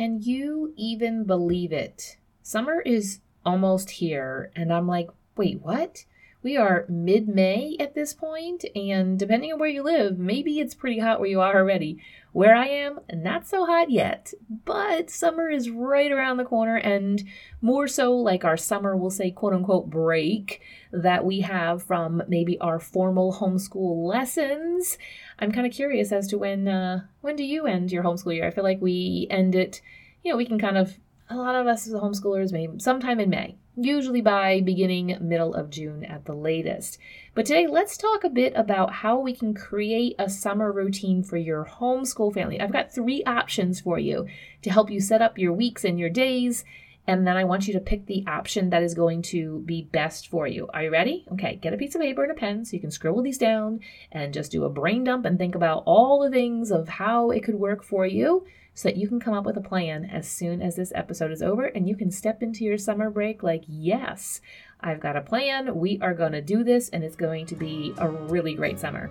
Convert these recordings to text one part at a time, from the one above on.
Can you even believe it? Summer is almost here, and I'm like, wait, what? We are mid May at this point, and depending on where you live, maybe it's pretty hot where you are already. Where I am, not so hot yet, but summer is right around the corner, and more so like our summer, we'll say, quote unquote, break that we have from maybe our formal homeschool lessons. I'm kind of curious as to when uh, when do you end your homeschool year? I feel like we end it, you know, we can kind of a lot of us as homeschoolers maybe sometime in May usually by beginning middle of June at the latest. But today, let's talk a bit about how we can create a summer routine for your homeschool family. I've got three options for you to help you set up your weeks and your days. And then I want you to pick the option that is going to be best for you. Are you ready? Okay, get a piece of paper and a pen so you can scribble these down and just do a brain dump and think about all the things of how it could work for you so that you can come up with a plan as soon as this episode is over and you can step into your summer break like, yes, I've got a plan. We are going to do this and it's going to be a really great summer.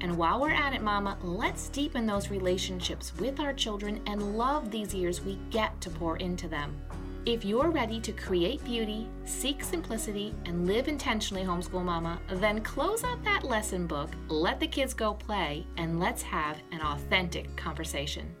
And while we're at it, Mama, let's deepen those relationships with our children and love these years we get to pour into them. If you're ready to create beauty, seek simplicity, and live intentionally, homeschool mama, then close out that lesson book, let the kids go play, and let's have an authentic conversation.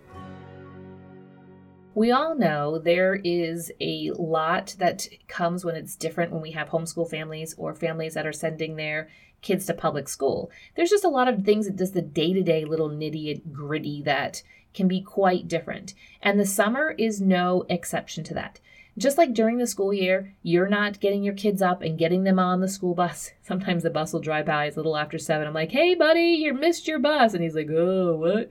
We all know there is a lot that comes when it's different when we have homeschool families or families that are sending their kids to public school. There's just a lot of things that just the day to day little nitty gritty that can be quite different. And the summer is no exception to that. Just like during the school year, you're not getting your kids up and getting them on the school bus. Sometimes the bus will drive by. It's a little after seven. I'm like, hey, buddy, you missed your bus. And he's like, oh, what?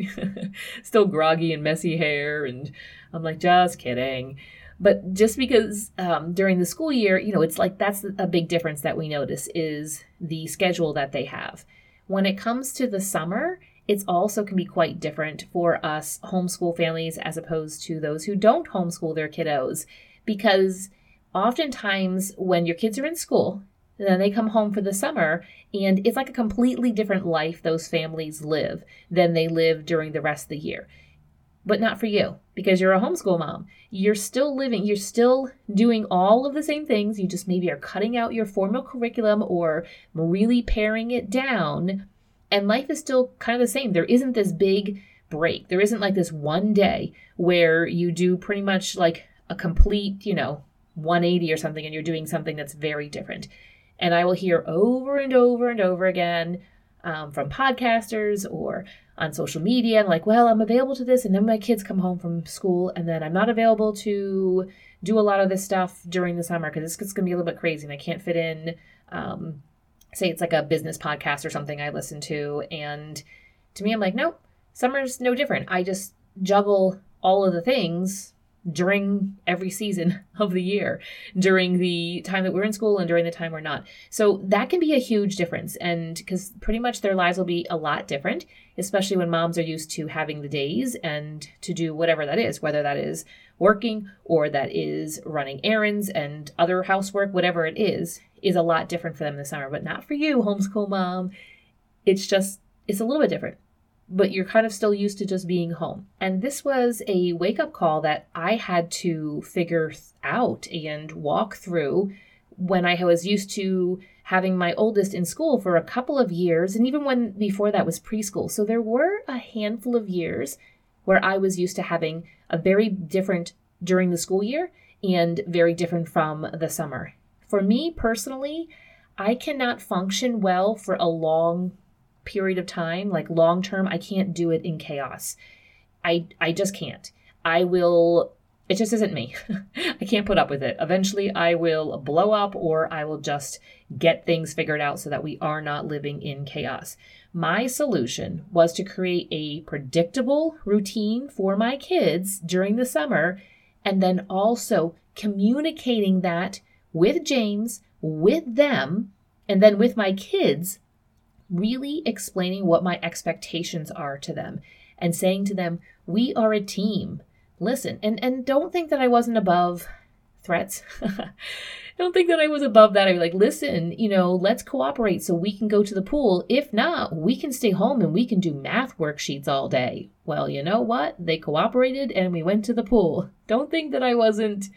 Still groggy and messy hair. And I'm like, just kidding. But just because um, during the school year, you know, it's like that's a big difference that we notice is the schedule that they have. When it comes to the summer, it's also can be quite different for us homeschool families as opposed to those who don't homeschool their kiddos because oftentimes when your kids are in school, then they come home for the summer and it's like a completely different life those families live than they live during the rest of the year. But not for you because you're a homeschool mom. You're still living, you're still doing all of the same things. You just maybe are cutting out your formal curriculum or really paring it down. And life is still kind of the same. There isn't this big break. There isn't like this one day where you do pretty much like a complete, you know, 180 or something and you're doing something that's very different. And I will hear over and over and over again um, from podcasters or on social media, and like, well, I'm available to this, and then my kids come home from school, and then I'm not available to do a lot of this stuff during the summer because it's going to be a little bit crazy, and I can't fit in. Um, say it's like a business podcast or something I listen to, and to me, I'm like, nope, summer's no different. I just juggle all of the things during every season of the year, during the time that we're in school and during the time we're not. So that can be a huge difference. And because pretty much their lives will be a lot different, especially when moms are used to having the days and to do whatever that is, whether that is working or that is running errands and other housework, whatever it is, is a lot different for them this summer. But not for you, homeschool mom. It's just, it's a little bit different but you're kind of still used to just being home. And this was a wake up call that I had to figure out and walk through when I was used to having my oldest in school for a couple of years, and even when before that was preschool. So there were a handful of years where I was used to having a very different during the school year and very different from the summer. For me personally, I cannot function well for a long period of time, like long term, I can't do it in chaos. I I just can't. I will it just isn't me. I can't put up with it. Eventually I will blow up or I will just get things figured out so that we are not living in chaos. My solution was to create a predictable routine for my kids during the summer and then also communicating that with James, with them, and then with my kids, really explaining what my expectations are to them and saying to them, we are a team. Listen, and, and don't think that I wasn't above threats. don't think that I was above that. I was like, listen, you know, let's cooperate so we can go to the pool. If not, we can stay home and we can do math worksheets all day. Well, you know what? They cooperated and we went to the pool. Don't think that I wasn't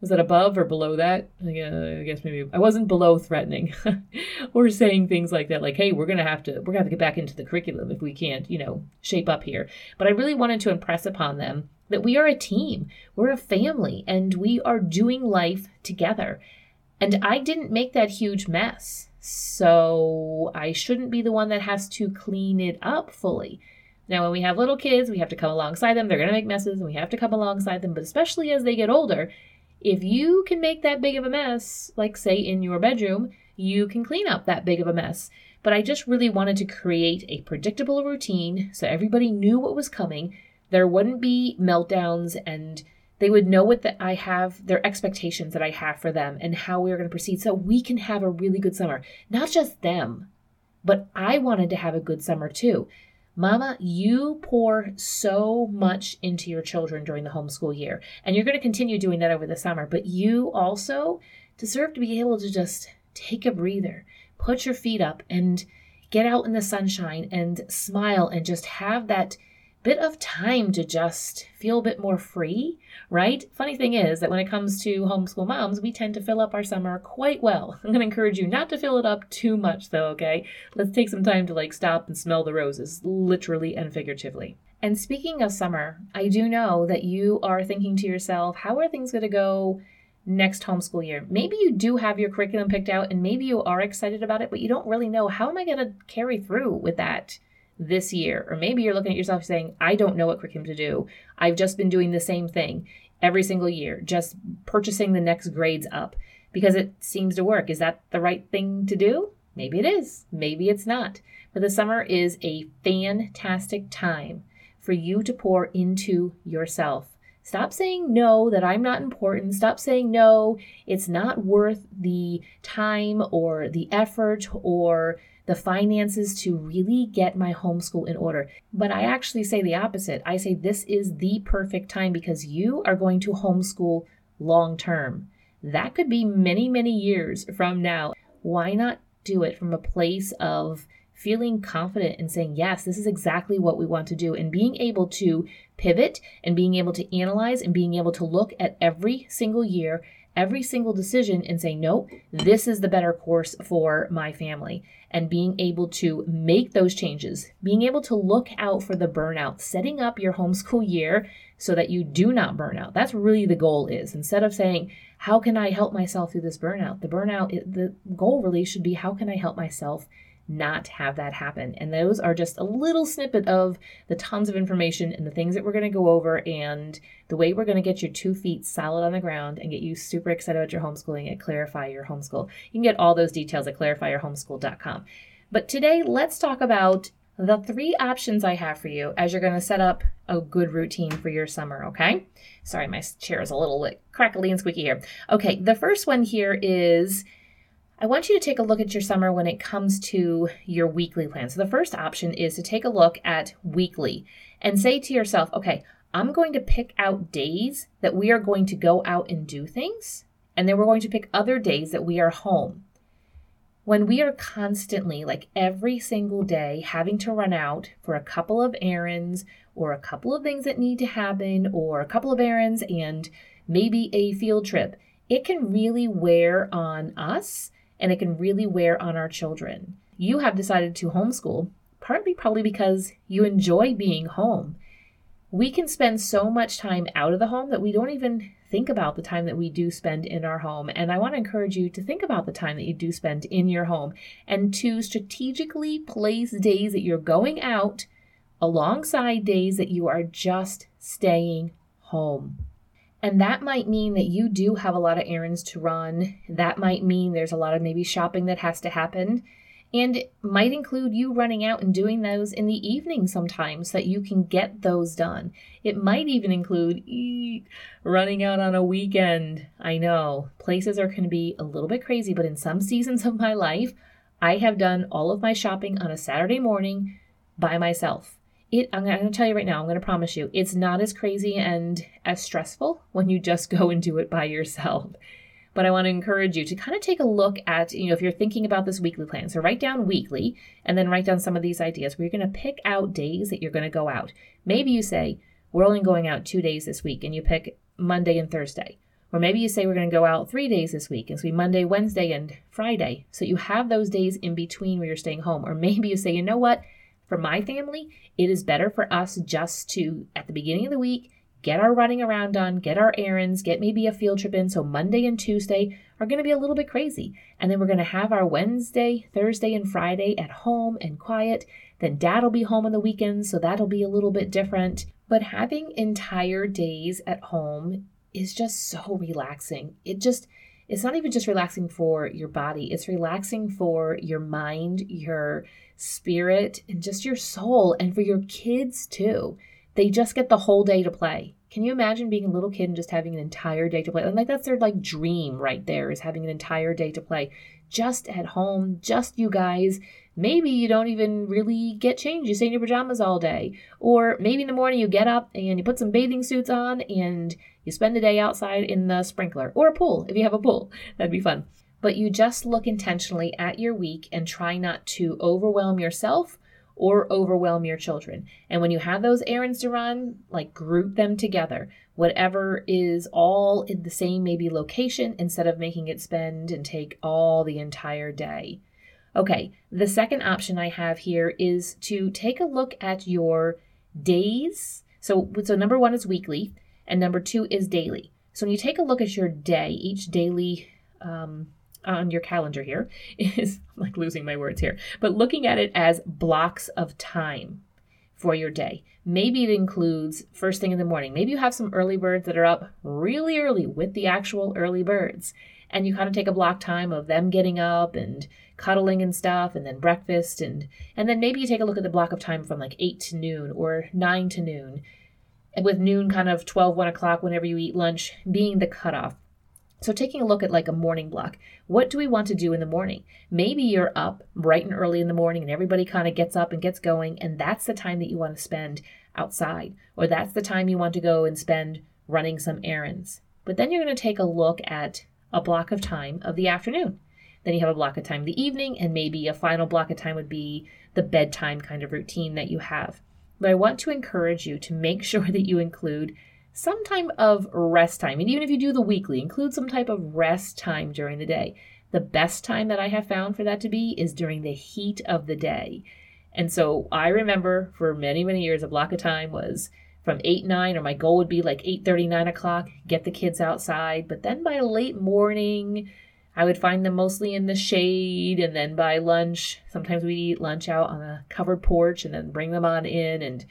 was that above or below that? I guess maybe I wasn't below threatening or saying things like that, like, hey, we're gonna have to we're gonna have to get back into the curriculum if we can't, you know, shape up here. But I really wanted to impress upon them that we are a team, we're a family, and we are doing life together. And I didn't make that huge mess. So I shouldn't be the one that has to clean it up fully. Now, when we have little kids, we have to come alongside them. They're going to make messes, and we have to come alongside them. But especially as they get older, if you can make that big of a mess, like say in your bedroom, you can clean up that big of a mess. But I just really wanted to create a predictable routine so everybody knew what was coming. There wouldn't be meltdowns and they would know what I have, their expectations that I have for them and how we are going to proceed so we can have a really good summer. Not just them, but I wanted to have a good summer too. Mama, you pour so much into your children during the homeschool year, and you're going to continue doing that over the summer, but you also deserve to be able to just take a breather, put your feet up, and get out in the sunshine and smile and just have that bit of time to just feel a bit more free, right? Funny thing is that when it comes to homeschool moms, we tend to fill up our summer quite well. I'm going to encourage you not to fill it up too much though, okay? Let's take some time to like stop and smell the roses, literally and figuratively. And speaking of summer, I do know that you are thinking to yourself, how are things going to go next homeschool year? Maybe you do have your curriculum picked out and maybe you are excited about it, but you don't really know how am I going to carry through with that? This year. Or maybe you're looking at yourself saying, I don't know what curriculum to do. I've just been doing the same thing every single year, just purchasing the next grades up because it seems to work. Is that the right thing to do? Maybe it is, maybe it's not. But the summer is a fantastic time for you to pour into yourself. Stop saying no, that I'm not important. Stop saying no, it's not worth the time or the effort or the finances to really get my homeschool in order. But I actually say the opposite. I say this is the perfect time because you are going to homeschool long term. That could be many, many years from now. Why not do it from a place of feeling confident and saying, yes, this is exactly what we want to do, and being able to pivot and being able to analyze and being able to look at every single year every single decision and say, no, this is the better course for my family. And being able to make those changes, being able to look out for the burnout, setting up your homeschool year so that you do not burn out. That's really the goal is. Instead of saying, how can I help myself through this burnout? The burnout, the goal really should be, how can I help myself not have that happen. And those are just a little snippet of the tons of information and the things that we're going to go over and the way we're going to get your two feet solid on the ground and get you super excited about your homeschooling at Clarify Your Homeschool. You can get all those details at clarifyyourhomeschool.com. But today, let's talk about the three options I have for you as you're going to set up a good routine for your summer, okay? Sorry, my chair is a little crackly and squeaky here. Okay, the first one here is I want you to take a look at your summer when it comes to your weekly plan. So, the first option is to take a look at weekly and say to yourself, okay, I'm going to pick out days that we are going to go out and do things, and then we're going to pick other days that we are home. When we are constantly, like every single day, having to run out for a couple of errands or a couple of things that need to happen or a couple of errands and maybe a field trip, it can really wear on us and it can really wear on our children. You have decided to homeschool, partly probably because you enjoy being home. We can spend so much time out of the home that we don't even think about the time that we do spend in our home. And I want to encourage you to think about the time that you do spend in your home and to strategically place days that you're going out alongside days that you are just staying home. And that might mean that you do have a lot of errands to run. That might mean there's a lot of maybe shopping that has to happen. And it might include you running out and doing those in the evening sometimes so that you can get those done. It might even include running out on a weekend. I know places are going to be a little bit crazy, but in some seasons of my life, I have done all of my shopping on a Saturday morning by myself. It, I'm going to tell you right now, I'm going to promise you, it's not as crazy and as stressful when you just go and do it by yourself but I want to encourage you to kind of take a look at, you know, if you're thinking about this weekly plan. So write down weekly and then write down some of these ideas where you're going to pick out days that you're going to go out. Maybe you say, we're only going out two days this week, and you pick Monday and Thursday. Or maybe you say we're going to go out three days this week, and so Monday, Wednesday, and Friday. So you have those days in between where you're staying home. Or maybe you say, you know what? For my family, it is better for us just to, at the beginning of the week, get our running around done, get our errands, get maybe a field trip in. So Monday and Tuesday are going to be a little bit crazy. And then we're going to have our Wednesday, Thursday, and Friday at home and quiet. Then dad will be home on the weekends, so that'll be a little bit different. But having entire days at home is just so relaxing. It just, it's not even just relaxing for your body, it's relaxing for your mind, your spirit, and just your soul, and for your kids too. They just get the whole day to play. Can you imagine being a little kid and just having an entire day to play? And like that's their like dream right there is having an entire day to play. Just at home, just you guys. Maybe you don't even really get changed. You stay in your pajamas all day. Or maybe in the morning you get up and you put some bathing suits on and you spend the day outside in the sprinkler or a pool if you have a pool. That'd be fun. But you just look intentionally at your week and try not to overwhelm yourself or overwhelm your children. And when you have those errands to run, like group them together. Whatever is all in the same maybe location instead of making it spend and take all the entire day. Okay, the second option I have here is to take a look at your days. So, so number one is weekly, and number two is daily. So when you take a look at your day, each daily um, on your calendar here is I'm like losing my words here, but looking at it as blocks of time for your day. Maybe it includes first thing in the morning. Maybe you have some early birds that are up really early with the actual early birds. And you kind of take a block time of them getting up and cuddling and stuff and then breakfast and and then maybe you take a look at the block of time from like 8 to noon or 9 to noon with noon kind of 12 1 o'clock whenever you eat lunch being the cutoff so, taking a look at like a morning block, what do we want to do in the morning? Maybe you're up bright and early in the morning and everybody kind of gets up and gets going, and that's the time that you want to spend outside, or that's the time you want to go and spend running some errands. But then you're going to take a look at a block of time of the afternoon. Then you have a block of time the evening, and maybe a final block of time would be the bedtime kind of routine that you have. But I want to encourage you to make sure that you include some type of rest time. And even if you do the weekly, include some type of rest time during the day. The best time that I have found for that to be is during the heat of the day. And so I remember for many, many years, a block of time was from 8 9 or my goal would be like 8 30 9 o'clock get the kids outside but then by late morning i would find them mostly in the shade and then by lunch sometimes we'd eat lunch out on a covered porch and then bring them on in and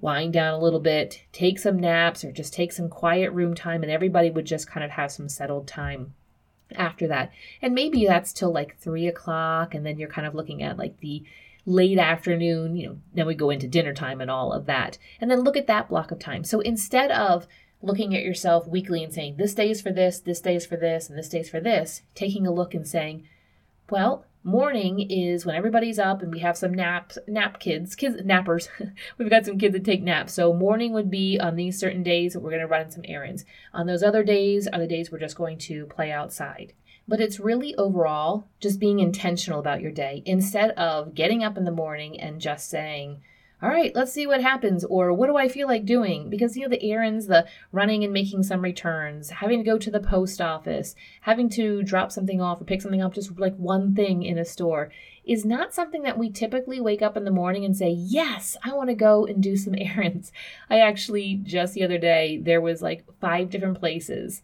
wind down a little bit, take some naps, or just take some quiet room time, and everybody would just kind of have some settled time after that. And maybe that's till like three o'clock, and then you're kind of looking at like the late afternoon, you know, then we go into dinner time and all of that. And then look at that block of time. So instead of looking at yourself weekly and saying, this day is for this, this day is for this, and this day is for this, taking a look and saying, well, Morning is when everybody's up and we have some naps, nap kids, kids nappers. We've got some kids that take naps. So morning would be on these certain days that we're going to run some errands. On those other days are the days we're just going to play outside. But it's really overall just being intentional about your day instead of getting up in the morning and just saying, all right, let's see what happens, or what do I feel like doing? Because, you know, the errands, the running and making some returns, having to go to the post office, having to drop something off or pick something up, just like one thing in a store, is not something that we typically wake up in the morning and say, Yes, I want to go and do some errands. I actually, just the other day, there was like five different places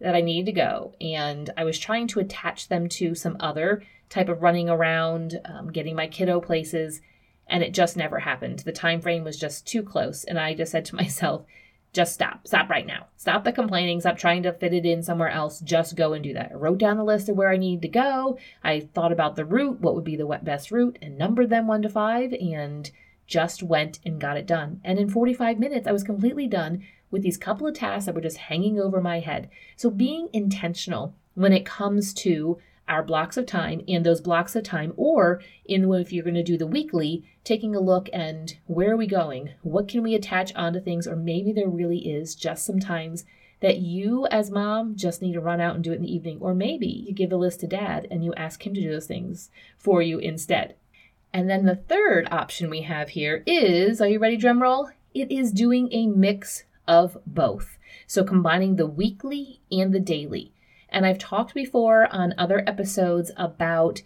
that I needed to go, and I was trying to attach them to some other type of running around, um, getting my kiddo places and it just never happened. The time frame was just too close, and I just said to myself, just stop. Stop right now. Stop the complaining. Stop trying to fit it in somewhere else. Just go and do that. I wrote down the list of where I needed to go. I thought about the route, what would be the best route, and numbered them one to five, and just went and got it done. And in 45 minutes, I was completely done with these couple of tasks that were just hanging over my head. So being intentional when it comes to our blocks of time and those blocks of time, or in if you're going to do the weekly, taking a look and where are we going? What can we attach onto things? Or maybe there really is just sometimes that you as mom just need to run out and do it in the evening. Or maybe you give the list to dad and you ask him to do those things for you instead. And then the third option we have here is, are you ready, drum roll? It is doing a mix of both. So combining the weekly and the daily. And I've talked before on other episodes about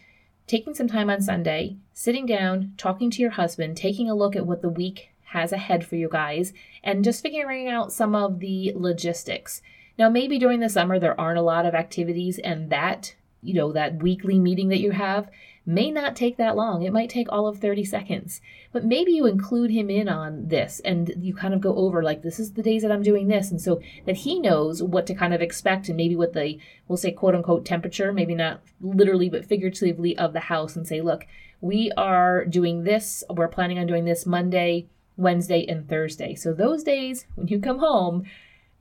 taking some time on Sunday, sitting down, talking to your husband, taking a look at what the week has ahead for you guys, and just figuring out some of the logistics. Now, maybe during the summer there aren't a lot of activities, and that, you know, that weekly meeting that you have may not take that long. It might take all of 30 seconds. But maybe you include him in on this and you kind of go over, like, this is the days that I'm doing this. And so that he knows what to kind of expect and maybe what the, we'll say, quote unquote, temperature, maybe not literally, but figuratively of the house and say, look, we are doing this. We're planning on doing this Monday, Wednesday, and Thursday. So those days when you come home,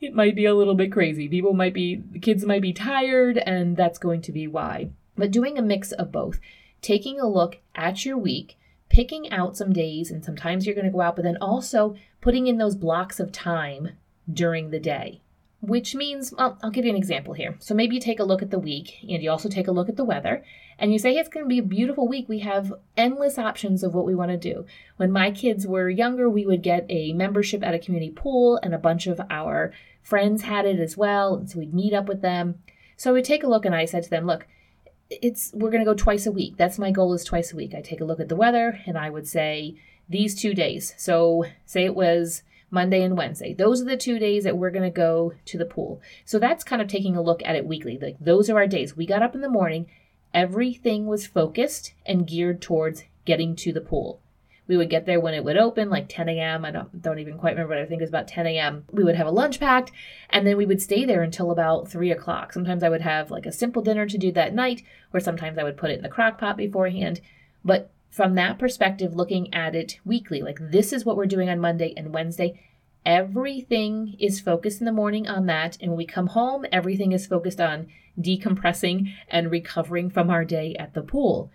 it might be a little bit crazy. People might be, kids might be tired, and that's going to be why. But doing a mix of both taking a look at your week, picking out some days, and sometimes you're going to go out, but then also putting in those blocks of time during the day. Which means, well, I'll give you an example here. So maybe you take a look at the week and you also take a look at the weather and you say, hey, it's going to be a beautiful week. We have endless options of what we want to do. When my kids were younger, we would get a membership at a community pool and a bunch of our friends had it as well. And so we'd meet up with them. So we take a look and I said to them, look, it's we're going to go twice a week. That's my goal is twice a week. I take a look at the weather and I would say these two days. So say it was Monday and Wednesday. Those are the two days that we're going to go to the pool. So that's kind of taking a look at it weekly. Like those are our days. We got up in the morning, everything was focused and geared towards getting to the pool. We would get there when it would open, like 10 a.m. I don't, don't even quite remember, but I think it was about 10 a.m. We would have a lunch packed, and then we would stay there until about 3 o'clock. Sometimes I would have like a simple dinner to do that night, or sometimes I would put it in the crock pot beforehand. But from that perspective, looking at it weekly, like this is what we're doing on Monday and Wednesday, everything is focused in the morning on that. And when we come home, everything is focused on decompressing and recovering from our day at the pool.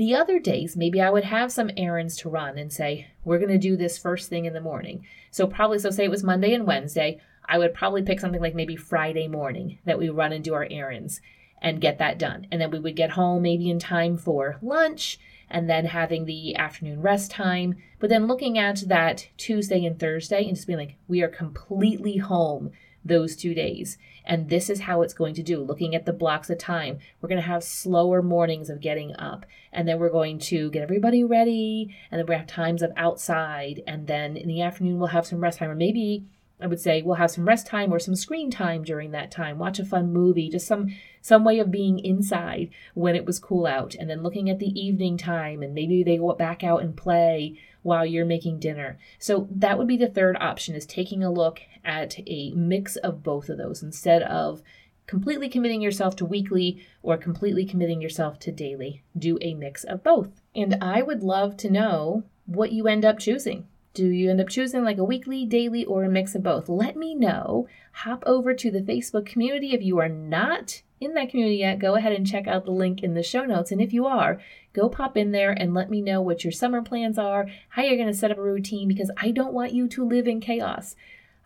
The other days, maybe I would have some errands to run and say, we're going to do this first thing in the morning. So, probably, so say it was Monday and Wednesday, I would probably pick something like maybe Friday morning that we run and do our errands and get that done. And then we would get home maybe in time for lunch and then having the afternoon rest time. But then looking at that Tuesday and Thursday and just being like, we are completely home those two days. And this is how it's going to do. Looking at the blocks of time, we're going to have slower mornings of getting up. And then we're going to get everybody ready. And then we have times of outside. And then in the afternoon, we'll have some rest time. Or maybe I would say we'll have some rest time or some screen time during that time. Watch a fun movie, just some some way of being inside when it was cool out. And then looking at the evening time and maybe they go back out and play while you're making dinner. So that would be the third option is taking a look at a mix of both of those instead of completely committing yourself to weekly or completely committing yourself to daily. Do a mix of both. And I would love to know what you end up choosing. Do you end up choosing like a weekly, daily, or a mix of both? Let me know. Hop over to the Facebook community. If you are not in that community yet, go ahead and check out the link in the show notes. And if you are, go pop in there and let me know what your summer plans are, how you're going to set up a routine, because I don't want you to live in chaos.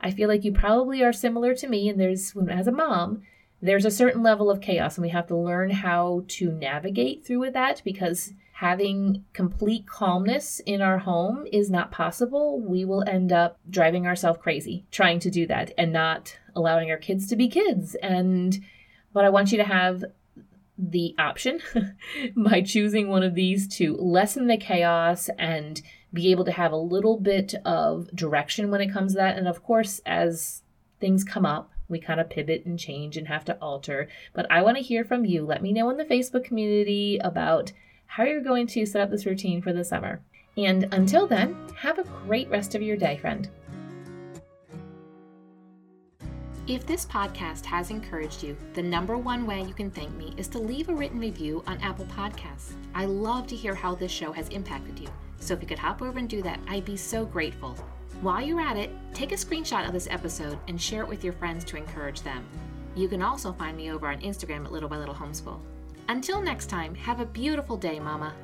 I feel like you probably are similar to me, and there's, as a mom, there's a certain level of chaos, and we have to learn how to navigate through with that because having complete calmness in our home is not possible. We will end up driving ourselves crazy trying to do that and not allowing our kids to be kids. And but I want you to have the option by choosing one of these to lessen the chaos and be able to have a little bit of direction when it comes to that. And of course, as things come up, we kind of pivot and change and have to alter. But I want to hear from you. Let me know in the Facebook community about how are you're going to set up this routine for the summer. And until then, have a great rest of your day, friend. If this podcast has encouraged you, the number one way you can thank me is to leave a written review on Apple Podcasts. I love to hear how this show has impacted you, so if you could hop over and do that, I'd be so grateful. While you're at it, take a screenshot of this episode and share it with your friends to encourage them. You can also find me over on Instagram at Little by Little Homeschool. Until next time, have a beautiful day, Mama.